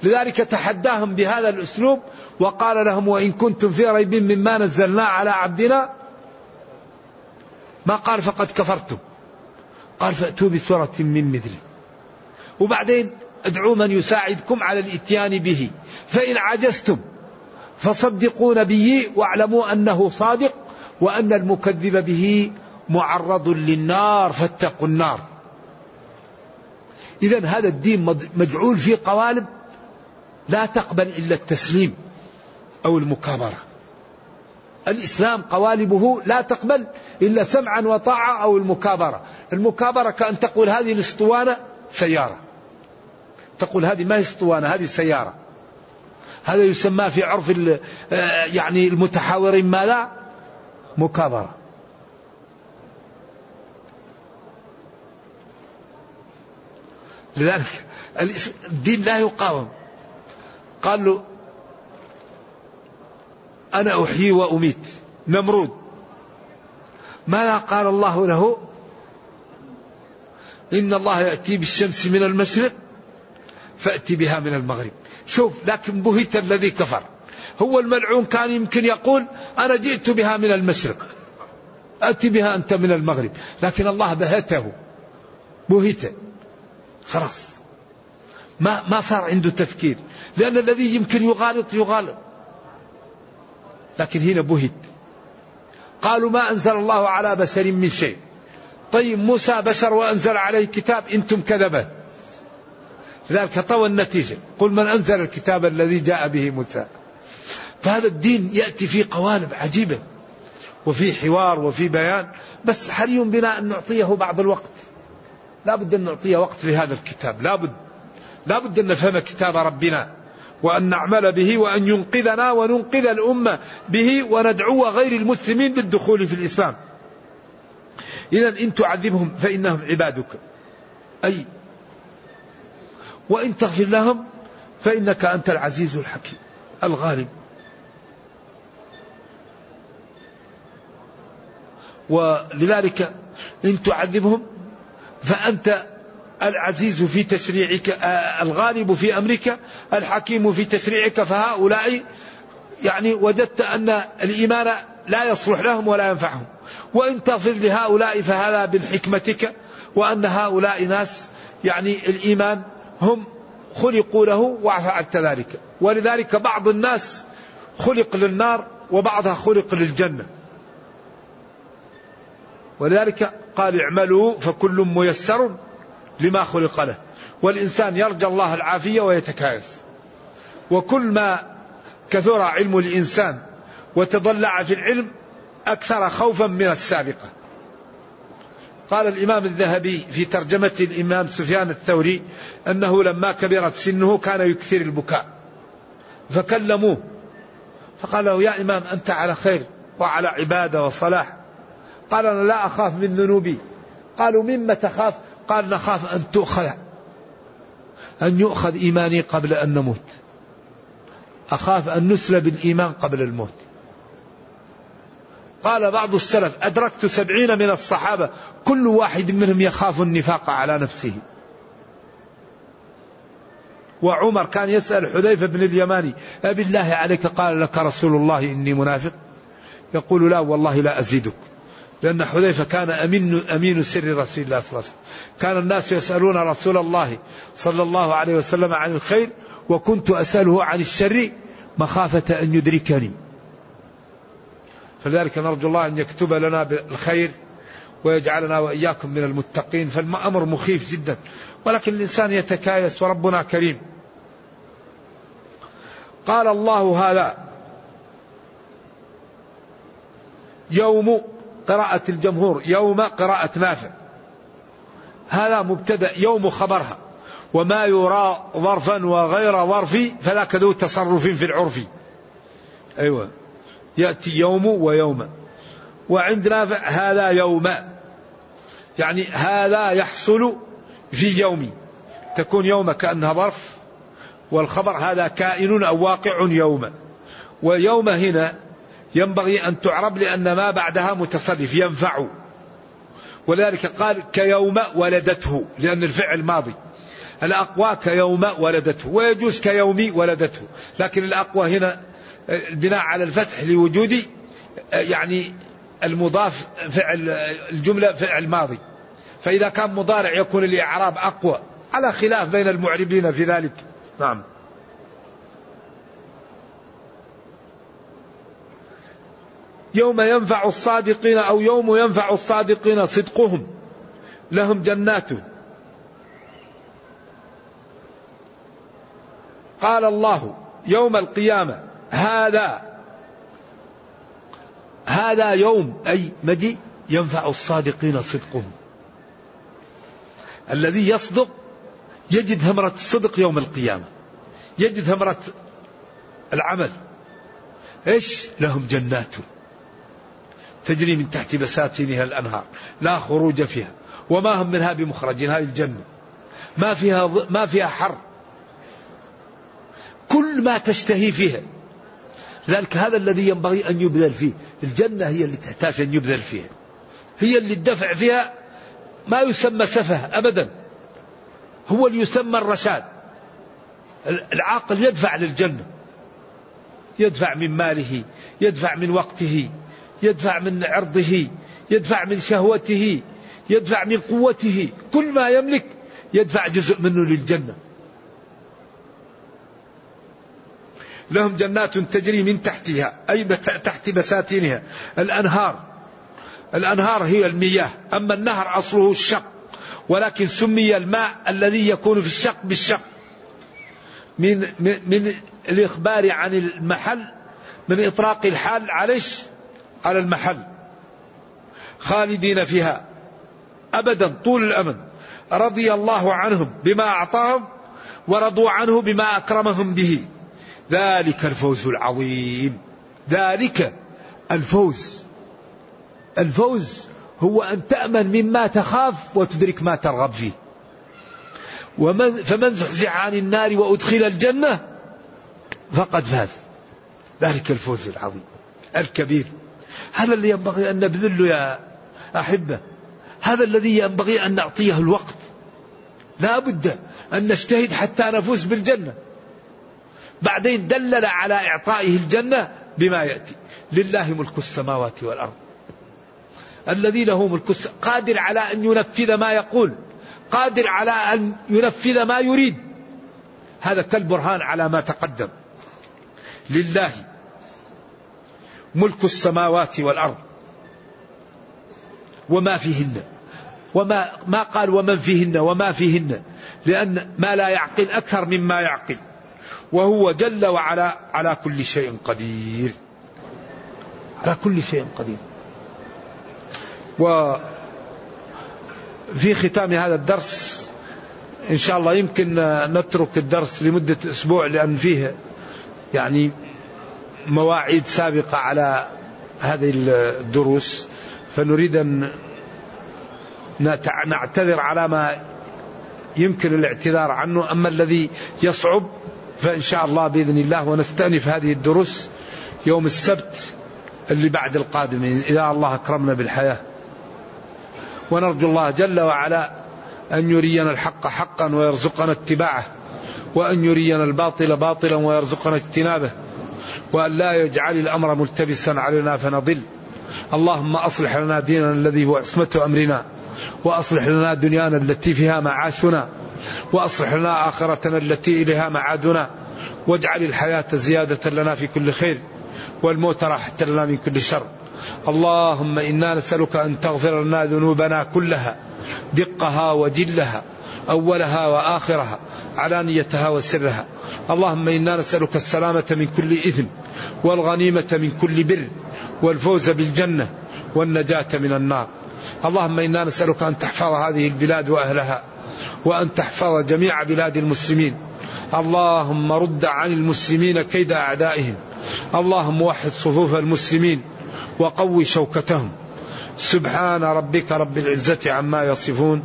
لذلك تحداهم بهذا الأسلوب وقال لهم وإن كنتم في ريب مما نزلنا على عبدنا ما قال فقد كفرتم. قال فأتوا بسورة من مثله وبعدين ادعوا من يساعدكم على الإتيان به. فإن عجزتم فصدقوا نبيي واعلموا أنه صادق وأن المكذب به معرض للنار فاتقوا النار. إذا هذا الدين مجعول في قوالب لا تقبل إلا التسليم أو المكابرة. الإسلام قوالبه لا تقبل إلا سمعا وطاعة أو المكابرة. المكابرة كأن تقول هذه الأسطوانة سيارة. تقول هذه ما هي أسطوانة؟ هذه سيارة. هذا يسمى في عرف آه، يعني المتحاورين ماذا؟ مكابرة. لذلك الدين لا يقاوم. قال له أنا أحيي وأميت نمرود. ماذا قال الله له؟ إن الله يأتي بالشمس من المشرق فأتي بها من المغرب. شوف لكن بهت الذي كفر. هو الملعون كان يمكن يقول أنا جئت بها من المشرق أتي بها أنت من المغرب. لكن الله بهته بهت. خلاص. ما ما صار عنده تفكير. لأن الذي يمكن يغالط يغالط. لكن هنا بهت. قالوا ما أنزل الله على بشر من شيء. طيب موسى بشر وأنزل عليه كتاب أنتم كذبة. لذلك طوى النتيجة. قل من أنزل الكتاب الذي جاء به موسى. فهذا الدين يأتي في قوالب عجيبة. وفي حوار وفي بيان. بس حري بنا أن نعطيه بعض الوقت؟ لا بد أن نعطيه وقت لهذا الكتاب. لا بد لا بد أن نفهم كتاب ربنا وأن نعمل به وأن ينقذنا وننقذ الأمة به وندعو غير المسلمين بالدخول في الإسلام. إذا إن تعذبهم فإنهم عبادك. أي وإن تغفر لهم فإنك أنت العزيز الحكيم الغالب. ولذلك إن تعذبهم فأنت العزيز في تشريعك آه، الغالب في أمرك الحكيم في تشريعك فهؤلاء يعني وجدت أن الإيمان لا يصلح لهم ولا ينفعهم. وإن تغفر لهؤلاء فهذا بالحكمتك وأن هؤلاء ناس يعني الإيمان هم خلقوا له وفعلت ذلك. ولذلك بعض الناس خلق للنار وبعضها خلق للجنة. ولذلك قال اعملوا فكل ميسر لما خلق له. والإنسان يرجى الله العافية ويتكايس. وكل ما كثر علم الإنسان وتضلع في العلم أكثر خوفا من السابقة. قال الإمام الذهبي في ترجمة الإمام سفيان الثوري أنه لما كبرت سنه كان يكثر البكاء. فكلموه. فقال له يا إمام أنت على خير وعلى عبادة وصلاح. قال أنا لا أخاف من ذنوبي. قالوا مما تخاف؟ قال نخاف أن تؤخذ. أن يؤخذ إيماني قبل أن نموت. أخاف أن نسلب الإيمان قبل الموت. قال بعض السلف أدركت سبعين من الصحابة كل واحد منهم يخاف النفاق على نفسه. وعمر كان يسأل حذيفة بن اليماني أبي الله عليك؟ قال لك رسول الله إني منافق. يقول لا والله لا أزيدك. لأن حذيفة كان أمين, أمين سر رسول الله صلى الله عليه وسلم. كان الناس يسألون رسول الله صلى الله عليه وسلم عن الخير وكنت أسأله عن الشر مخافة أن يدركني. فلذلك نرجو الله أن يكتب لنا بالخير ويجعلنا وإياكم من المتقين. فالأمر مخيف جدا ولكن الإنسان يتكايس وربنا كريم. قال الله هذا يوم قراءة الجمهور يوم قراءة نافع. هذا مبتدأ يوم خبرها. وما يرى ظرفا وغير ظرف فذاك ذو تصرف في العرف. أيوة. يأتي يوم ويوم. وعند نافع هذا يوم. يعني هذا يحصل في يوم. تكون يوم كأنها ظرف والخبر هذا كائن أو واقع يوم. ويوم هنا ينبغي أن تعرب لأن ما بعدها متصرف ينفع. ولذلك قال كيوم ولدته لأن الفعل ماضي. الأقوى كيوم ولدته ويجوز كيوم ولدته. لكن الأقوى هنا البناء على الفتح لوجود يعني المضاف فعل الجملة فعل ماضي. فإذا كان مضارع يكون الإعراب أقوى على خلاف بين المعربين في ذلك. نعم. يوم ينفع الصادقين أو يوم ينفع الصادقين صدقهم لهم جنات قال الله يوم القيامة هذا هذا يوم أي مجيء ينفع الصادقين صدقهم. الذي يصدق يجد ثمرة الصدق يوم القيامة. يجد ثمرة العمل. إيش؟ لهم جنات تجري من تحت بساتينها الأنهار لا خروج فيها وما هم منها بمخرجين هذه الجنة. ما فيها ما فيها حر. كل ما تشتهي فيها. لذلك هذا الذي ينبغي أن يبذل فيه. الجنة هي اللي تحتاج أن يبذل فيها. هي اللي الدفع فيها ما يسمى سفه أبدا. هو اللي يسمى الرشاد. العاقل يدفع للجنة. يدفع من ماله يدفع من وقته. يدفع من عرضه يدفع من شهوته يدفع من قوته. كل ما يملك يدفع جزء منه للجنة. لهم جنات تجري من تحتها أي تحت بساتينها. الأنهار الأنهار هي المياه. أما النهر أصله الشق ولكن سمي الماء الذي يكون في الشق بالشق. من من الإخبار عن المحل من إطراق الحال عليش على المحل خالدين فيها أبدا طول الأمد رضي الله عنهم بما أعطاهم ورضوا عنه بما أكرمهم به. ذلك الفوز العظيم. ذلك الفوز. الفوز هو أن تأمن مما تخاف وتدرك ما ترغب فيه. ومن فمن زحزح عن النار وأدخل الجنة فقد فاز. ذلك الفوز العظيم. الكبير. هذا اللي ينبغي أن نبذله يا أحبة. هذا الذي ينبغي أن نعطيه الوقت. لا بد أن نجتهد حتى نفوز بالجنة. بعدين دلل على إعطائه الجنة بما يأتي. لله ملك السماوات والأرض. الذي له ملك قادر على أن ينفذ ما يقول. قادر على أن ينفذ ما يريد. هذا كالبرهان على ما تقدم. لله ملك السماوات والأرض. وما فيهن. وما ما قال ومن فيهن وما فيهن. لأن ما لا يعقل أكثر مما يعقل. وهو جل وعلا على كل شيء قدير. على كل شيء قدير. وفي ختام هذا الدرس إن شاء الله يمكن نترك الدرس لمدة أسبوع لأن فيه يعني مواعيد سابقة على هذه الدروس فنريد أن نعتذر على ما يمكن الاعتذار عنه. أما الذي يصعب فإن شاء الله بإذن الله ونستأنف هذه الدروس يوم السبت اللي بعد القادم إذا الله أكرمنا بالحياة. ونرجو الله جل وعلا أن يرينا الحق حقا ويرزقنا اتباعه وأن يرينا الباطل باطلا ويرزقنا اجتنابه. وأن لا يجعل الأمر ملتبسا علينا فنضل. اللهم أصلح لنا ديننا الذي هو عصمة أمرنا وأصلح لنا دنيانا التي فيها معاشنا وأصلح لنا آخرتنا التي إليها معادنا. واجعل الحياة زيادة لنا في كل خير والموت راحة لنا من كل شر. اللهم إنا نسألك أن تغفر لنا ذنوبنا كلها دقها وجلها أولها وآخرها علانيتها وسرها اللهم إنا نسألك السلامة من كل إثم والغنيمة من كل بر والفوز بالجنة والنجاة من النار. اللهم إنا نسألك أن تحفظ هذه البلاد وأهلها وأن تحفظ جميع بلاد المسلمين. اللهم رد عن المسلمين كيد أعدائهم. اللهم وحد صفوف المسلمين وقوي شوكتهم. سبحان ربك رب العزة عما يصفون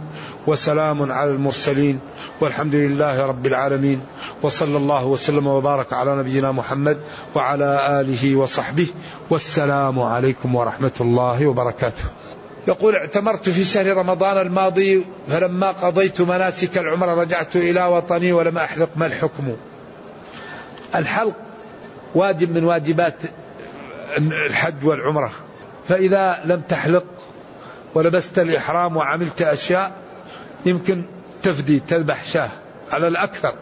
وسلام على المرسلين والحمد لله رب العالمين وصلى الله وسلم وبارك على نبينا محمد وعلى آله وصحبه والسلام عليكم ورحمة الله وبركاته. يقول اعتمرت في شهر رمضان الماضي فلما قضيت مناسك العمرة رجعت إلى وطني ولم أحلق ما الحكم. الحلق واجب من واجبات الحج والعمرة. فإذا لم تحلق ولبست الإحرام وعملت أشياء يمكن تفدي تذبح شاة على الأكثر.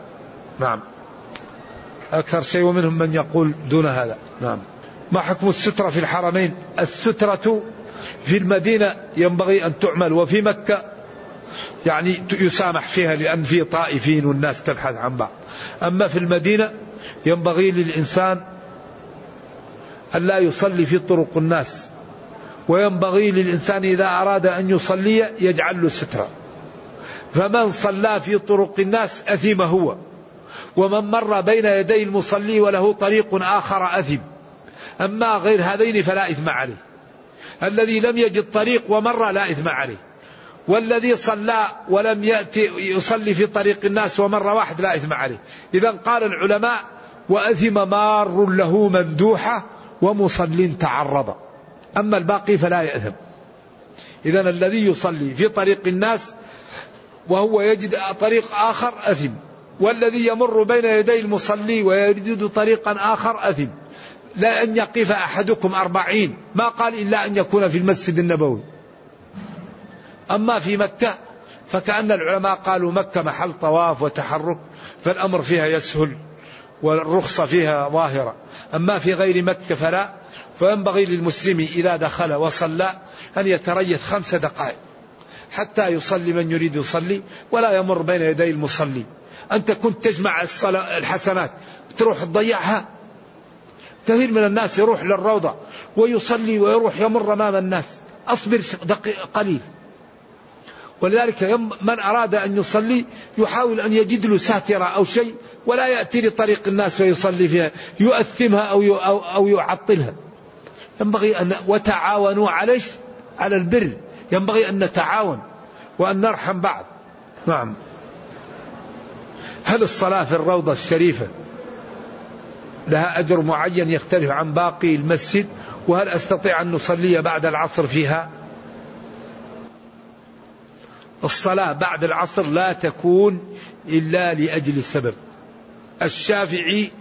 نعم. أكثر شيء ومنهم من يقول دون هذا. نعم. ما حكم السترة في الحرمين؟ السترة في المدينة ينبغي أن تعمل وفي مكة يعني يسامح فيها لأن في طائفين والناس تبحث عن بعض. أما في المدينة ينبغي للإنسان أن لا يصلي في طرق الناس وينبغي للإنسان إذا أراد أن يصلي يجعل له سترة. فمن صلى في طرق الناس أثم هو ومن مر بين يدي المصلي وله طريق آخر أثم أما غير هذين فلا إثم عليه. الذي لم يجد طريق ومر لا إثم عليه. والذي صلى ولم يأتي يصلي في طريق الناس ومر واحد لا إثم عليه. إذا قال العلماء وأثم مار له مندوحة ومصل تعرض. أما الباقي فلا يأثم. إذا الذي يصلي في طريق الناس وهو يجد طريق آخر أثم والذي يمر بين يدي المصلي ويريد طريقا آخر أثم. لا أن يقف أحدكم أربعين ما قال إلا أن يكون في المسجد النبوي. أما في مكة فكأن العلماء قالوا مكة محل طواف وتحرك فالأمر فيها يسهل والرخصة فيها ظاهرة. أما في غير مكة فلا فينبغي للمسلم إذا دخل وصلى أن يتريث خمس دقائق. حتى يصلي من يريد يصلي ولا يمر بين يدي المصلي. أنت كنت تجمع الصلاة الحسنات تروح تضيعها. كثير من الناس يروح للروضة ويصلي ويروح يمر أمام الناس. أصبر دقيقة قليل. ولذلك من أراد أن يصلي يحاول أن يجد له ساترة أو شيء ولا يأتي لطريق الناس ويصلي فيها. يؤثمها أو, أو يعطلها. ينبغي أن وتعاونوا عليه على البر. ينبغي أن نتعاون وأن نرحم بعض. نعم. هل الصلاة في الروضة الشريفة لها أجر معين يختلف عن باقي المسجد؟ وهل أستطيع أن نصلي بعد العصر فيها؟ الصلاة بعد العصر لا تكون إلا لأجل سبب الشافعي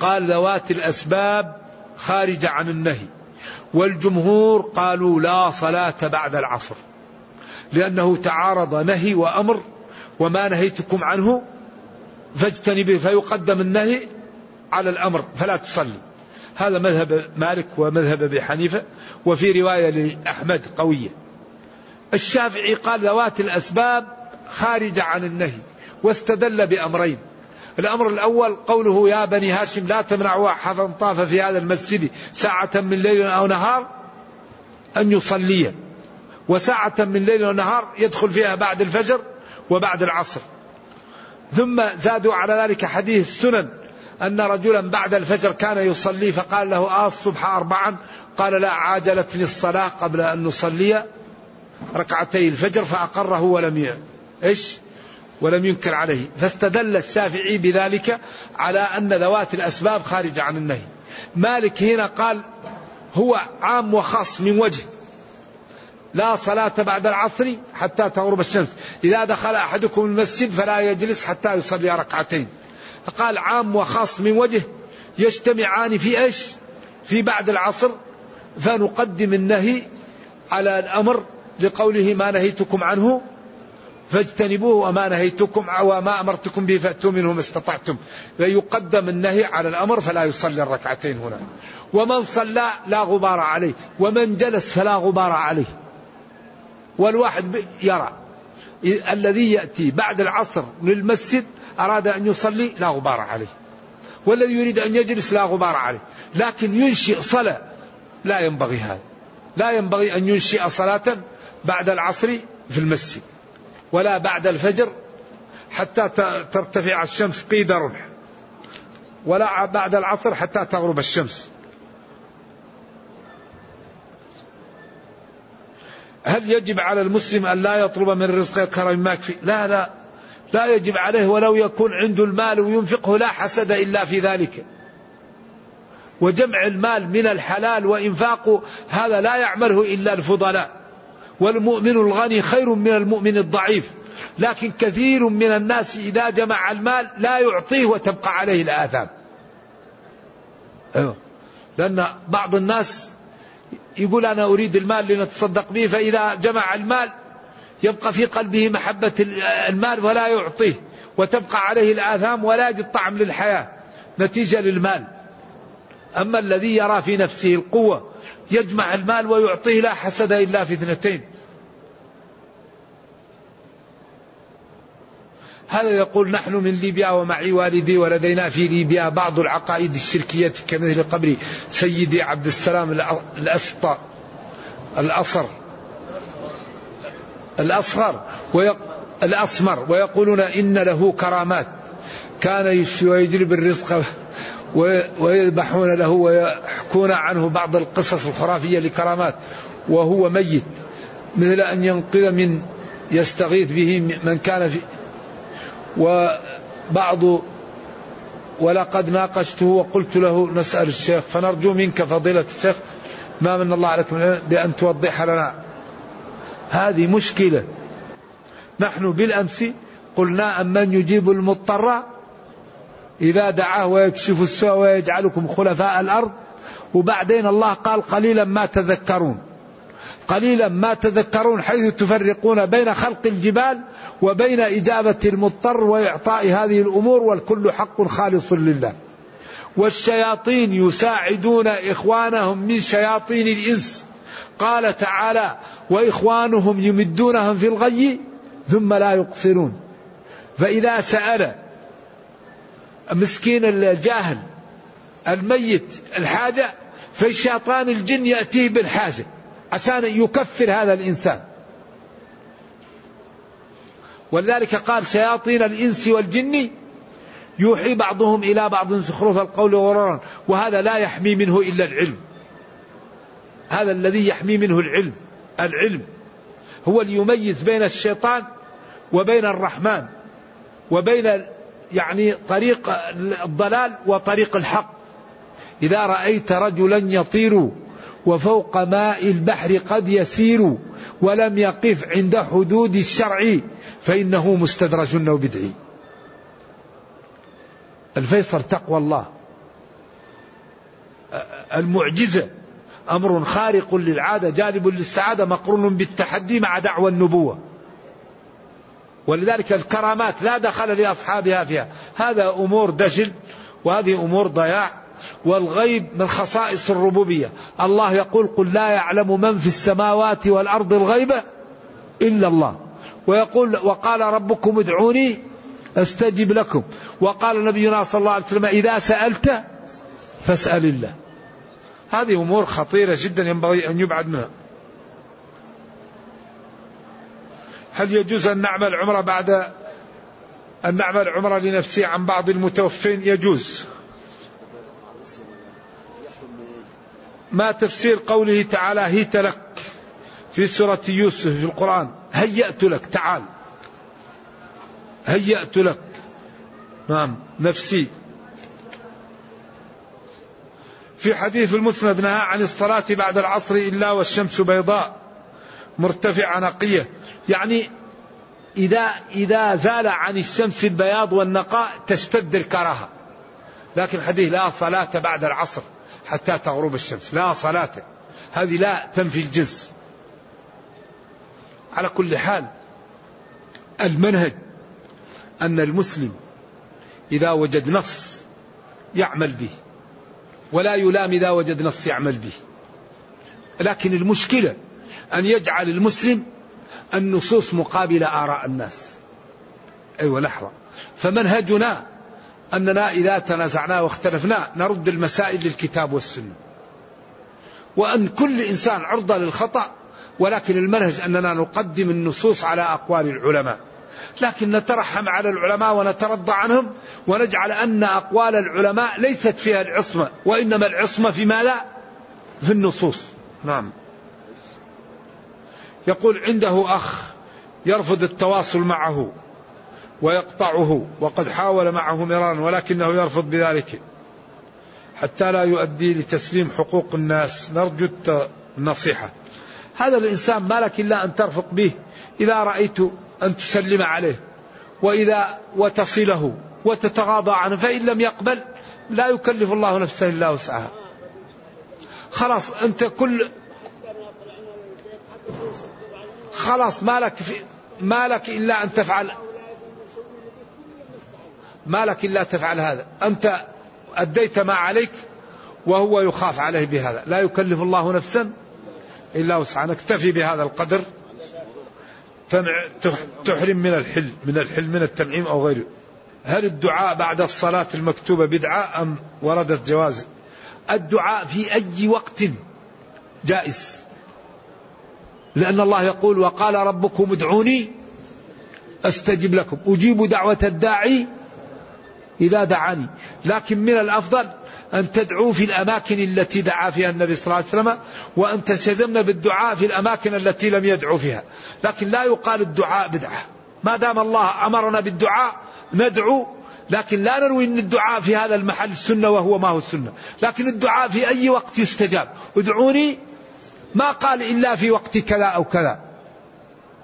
قال ذوات الأسباب خارجة عن النهي. والجمهور قالوا لا صلاة بعد العصر لأنه تعارض نهي وأمر وما نهيتكم عنه فاجتنبه فيقدم النهي على الأمر فلا تصلي. هذا مذهب مالك ومذهب أبي حنيفة وفي رواية لأحمد قوية. الشافعي قال ذوات الأسباب خارجة عن النهي واستدل بأمرين. الأمر الأول قوله يا بني هاشم لا تمنعوا أحدا طاف في هذا المسجد ساعة من ليل أو نهار أن يصلي. وساعة من ليل ونهار يدخل فيها بعد الفجر وبعد العصر. ثم زادوا على ذلك حديث السنن أن رجلا بعد الفجر كان يصلي فقال له آه الصبح أربعا. قال لا عاجلتني الصلاة قبل أن نصلي. ركعتي الفجر فأقره ولم ي... إيش؟ ولم ينكر عليه. فاستدل الشافعي بذلك على أن ذوات الأسباب خارجة عن النهي. مالك هنا قال هو عام وخاص من وجه. لا صلاة بعد العصر حتى تغرب الشمس. إذا دخل أحدكم المسجد فلا يجلس حتى يصلي ركعتين. قال عام وخاص من وجه يجتمعان في إيش؟ في بعد العصر. فنقدم النهي على الأمر لقوله ما نهيتكم عنه. فاجتنبوه وما نهيتكم وما أمرتكم به فأتوا منه ما استطعتم. فيقدم النهي على الأمر فلا يصلي الركعتين هنا. ومن صلى لا غبار عليه ومن جلس فلا غبار عليه. والواحد يرى الذي يأتي بعد العصر للمسجد أراد أن يصلي لا غبار عليه. والذي يريد أن يجلس لا غبار عليه. لكن ينشئ صلاة لا ينبغي هذا. لا ينبغي أن ينشئ صلاة بعد العصر في المسجد. ولا بعد الفجر حتى ترتفع الشمس قيد رمح. ولا بعد العصر حتى تغرب الشمس. هل يجب على المسلم أن لا يطلب من رزق الكرم ما يكفي؟ لا لا. لا يجب عليه ولو يكون عنده المال وينفقه لا حسد إلا في ذلك. وجمع المال من الحلال وإنفاقه هذا لا يعمله إلا الفضلاء. والمؤمن الغني خير من المؤمن الضعيف لكن كثير من الناس إذا جمع المال لا يعطيه وتبقى عليه الآثام. أيوه. لأن بعض الناس يقول أنا أريد المال لنتصدق به فإذا جمع المال يبقى في قلبه محبة المال ولا يعطيه وتبقى عليه الآثام ولا يجد طعم للحياة نتيجة للمال. أما الذي يرى في نفسه القوة يجمع المال ويعطيه لا حسد إلا في اثنتين. هذا يقول نحن من ليبيا ومعي والدي ولدينا في ليبيا بعض العقائد الشركية كمثل قبر سيدي عبد السلام الأسطى الأصر الأصغر. الأسمر ويقولون إن له كرامات كان ويجلب الرزق ويذبحون له ويحكون عنه بعض القصص الخرافية لكرامات وهو ميت مثل أن ينقذ من يستغيث به من كان في وبعض ولقد ناقشته وقلت له نسأل الشيخ فنرجو منك فضيلة الشيخ ما من الله عليكم بأن توضح لنا هذه مشكلة. نحن بالأمس قلنا أمن يجيب المضطر إذا دعاه ويكشف السوء ويجعلكم خلفاء الأرض وبعدين الله قال قليلا ما تذكرون. قليلا ما تذكرون حيث تفرقون بين خلق الجبال وبين إجابة المضطر وإعطاء هذه الأمور والكل حق خالص لله. والشياطين يساعدون إخوانهم من شياطين الإنس. قال تعالى وإخوانهم يمدونهم في الغي ثم لا يقصرون. فإذا سأل مسكين الجاهل الميت الحاجة فالشيطان الجن يأتيه بالحاجة. عشان يكفر هذا الإنسان. ولذلك قال شياطين الإنس والجن يوحي بعضهم إلى بعض زخرف القول غرورا وهذا لا يحمي منه إلا العلم. هذا الذي يحمي منه العلم العلم. هو اللي يميز بين الشيطان وبين الرحمن وبين يعني طريق الضلال وطريق الحق. إذا رأيت رجلا يطير وفوق ماء البحر قد يسير ولم يقف عند حدود الشرع فإنه مستدرج وبدعي الفيصل تقوى الله. المعجزة أمر خارق للعادة جالب للسعادة مقرون بالتحدي مع دعوى النبوة. ولذلك الكرامات لا دخل لأصحابها فيها. هذا أمور دجل وهذه أمور ضياع. والغيب من خصائص الربوبية. الله يقول قل لا يعلم من في السماوات والأرض الغيب إلا الله. ويقول وقال ربكم ادعوني أستجب لكم. وقال نبينا صلى الله عليه وسلم إذا سألت فاسأل الله. هذه أمور خطيرة جدا ينبغي أن يبعد منها. هل يجوز أن نعمل عمرة بعد أن نعمل عمرة لنفسي عن بعض المتوفين؟ يجوز. ما تفسير قوله تعالى هيت لك في سورة يوسف في القرآن هيأت لك تعال. هيأت لك. نعم نفسي. في حديث المسند نهى عن الصلاة بعد العصر إلا والشمس بيضاء مرتفعة نقية. يعني إذا إذا زال عن الشمس البياض والنقاء تشتد الكراهة. لكن حديث لا صلاة بعد العصر. حتى تغرب الشمس. لا صلاة. هذه لا تنفي الجنس. على كل حال المنهج أن المسلم إذا وجد نص يعمل به ولا يلام إذا وجد نص يعمل به. لكن المشكلة أن يجعل المسلم النصوص مقابل آراء الناس. أيوة لحظة. فمنهجنا أننا إذا تنازعنا واختلفنا نرد المسائل للكتاب والسنة. وأن كل إنسان عرضة للخطأ ولكن المنهج أننا نقدم النصوص على أقوال العلماء. لكن نترحم على العلماء ونترضى عنهم ونجعل أن أقوال العلماء ليست فيها العصمة وإنما العصمة في ماذا في النصوص. نعم. يقول عنده أخ يرفض التواصل معه. ويقطعه وقد حاول معه مرارا ولكنه يرفض بذلك حتى لا يؤدي لتسليم حقوق الناس. نرجو النصيحة هذا الإنسان ما لك إلا أن ترفق به إذا رأيت أن تسلم عليه وإذا وتصله وتتغاضى عنه فإن لم يقبل لا يكلف الله نفسا إلا وسعها. خلاص أنت كل خلاص ما لك في ما لك إلا أن تفعل. ما لك إلا تفعل هذا. أنت أديت ما عليك وهو يخاف عليه بهذا. لا يكلف الله نفسا إلا وسعها. نكتفي بهذا القدر. تحرم من الحل من الحل من التنعيم أو غيره. هل الدعاء بعد الصلاة المكتوبة بدعة أم وردت جواز؟ الدعاء في أي وقت جائز. لأن الله يقول وقال ربكم ادعوني أستجب لكم. أجيب دعوة الداعي إذا دعاني. لكن من الأفضل أن تدعوا في الأماكن التي دعا فيها النبي صلى الله عليه وسلم وأن تلتزمن بالدعاء في الأماكن التي لم يدعو فيها. لكن لا يقال الدعاء بدعة. ما دام الله أمرنا بالدعاء ندعو. لكن لا نروي أن الدعاء في هذا المحل السنة وهو ما هو السنة لكن الدعاء في أي وقت يستجاب. ادعوني ما قال إلا في وقت كذا أو كذا.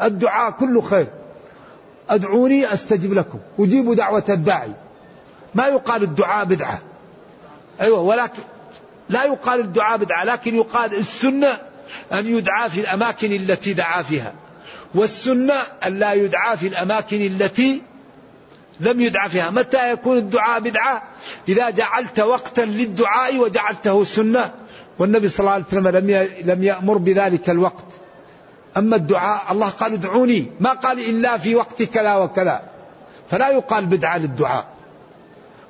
الدعاء كله خير. أدعوني أستجب لكم. أجيب دعوة الداعي. ما يقال الدعاء بدعة. أيوة ولكن لا يقال الدعاء بدعة لكن يقال السنة أن يدعى في الأماكن التي دعا فيها والسنة أن لا يدعى في الأماكن التي لم يدعى فيها. متى يكون الدعاء بدعة؟ إذا جعلت وقتا للدعاء وجعلته سنة. والنبي صلى الله عليه وسلم لم لم يأمر بذلك الوقت. أما الدعاء الله قال ادعوني. ما قال إلا في وقت كذا وكذا فلا يقال بدعة للدعاء.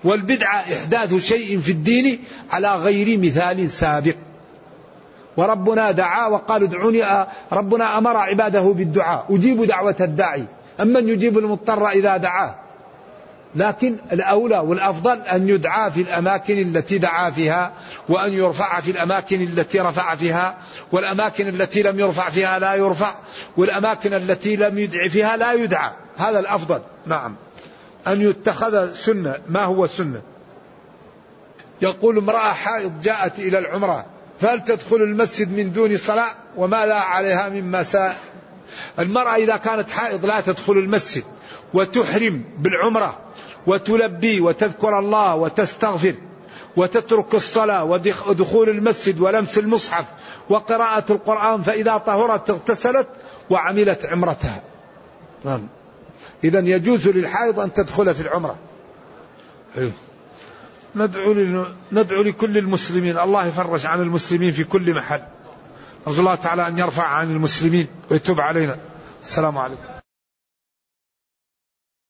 والبدعة إحداث شيء في الدين على غير مثال سابق. وربنا دعا وقال ادعوني ربنا أمر عباده بالدعاء. أجيب دعوة الداعي. أما يجيب المضطر إذا دعاه؟ لكن الأولى والأفضل أن يدعى في الأماكن التي دعا فيها وأن يرفع في الأماكن التي رفع فيها والأماكن التي لم يرفع فيها لا يرفع والأماكن التي لم يدع فيها لا يدعى. هذا الأفضل. نعم. أن يتخذ سنة. ما هو سنة؟ يقول امرأة حائض جاءت إلى العمرة فهل تدخل المسجد من دون صلاة؟ وما لا عليها من مساء. المرأة إذا كانت حائض لا تدخل المسجد وتحرم بالعمرة وتلبي وتذكر الله وتستغفر وتترك الصلاة ودخول المسجد ولمس المصحف وقراءة القرآن فإذا طهرت اغتسلت وعملت عمرتها. نعم. إذا يجوز للحائض أن تدخل في العمرة. أيوه. ندعو ندعو لكل المسلمين. الله يفرج عن المسلمين في كل محل. أرجو الله تعالى أن يرفع عن المسلمين ويتوب علينا. السلام عليكم.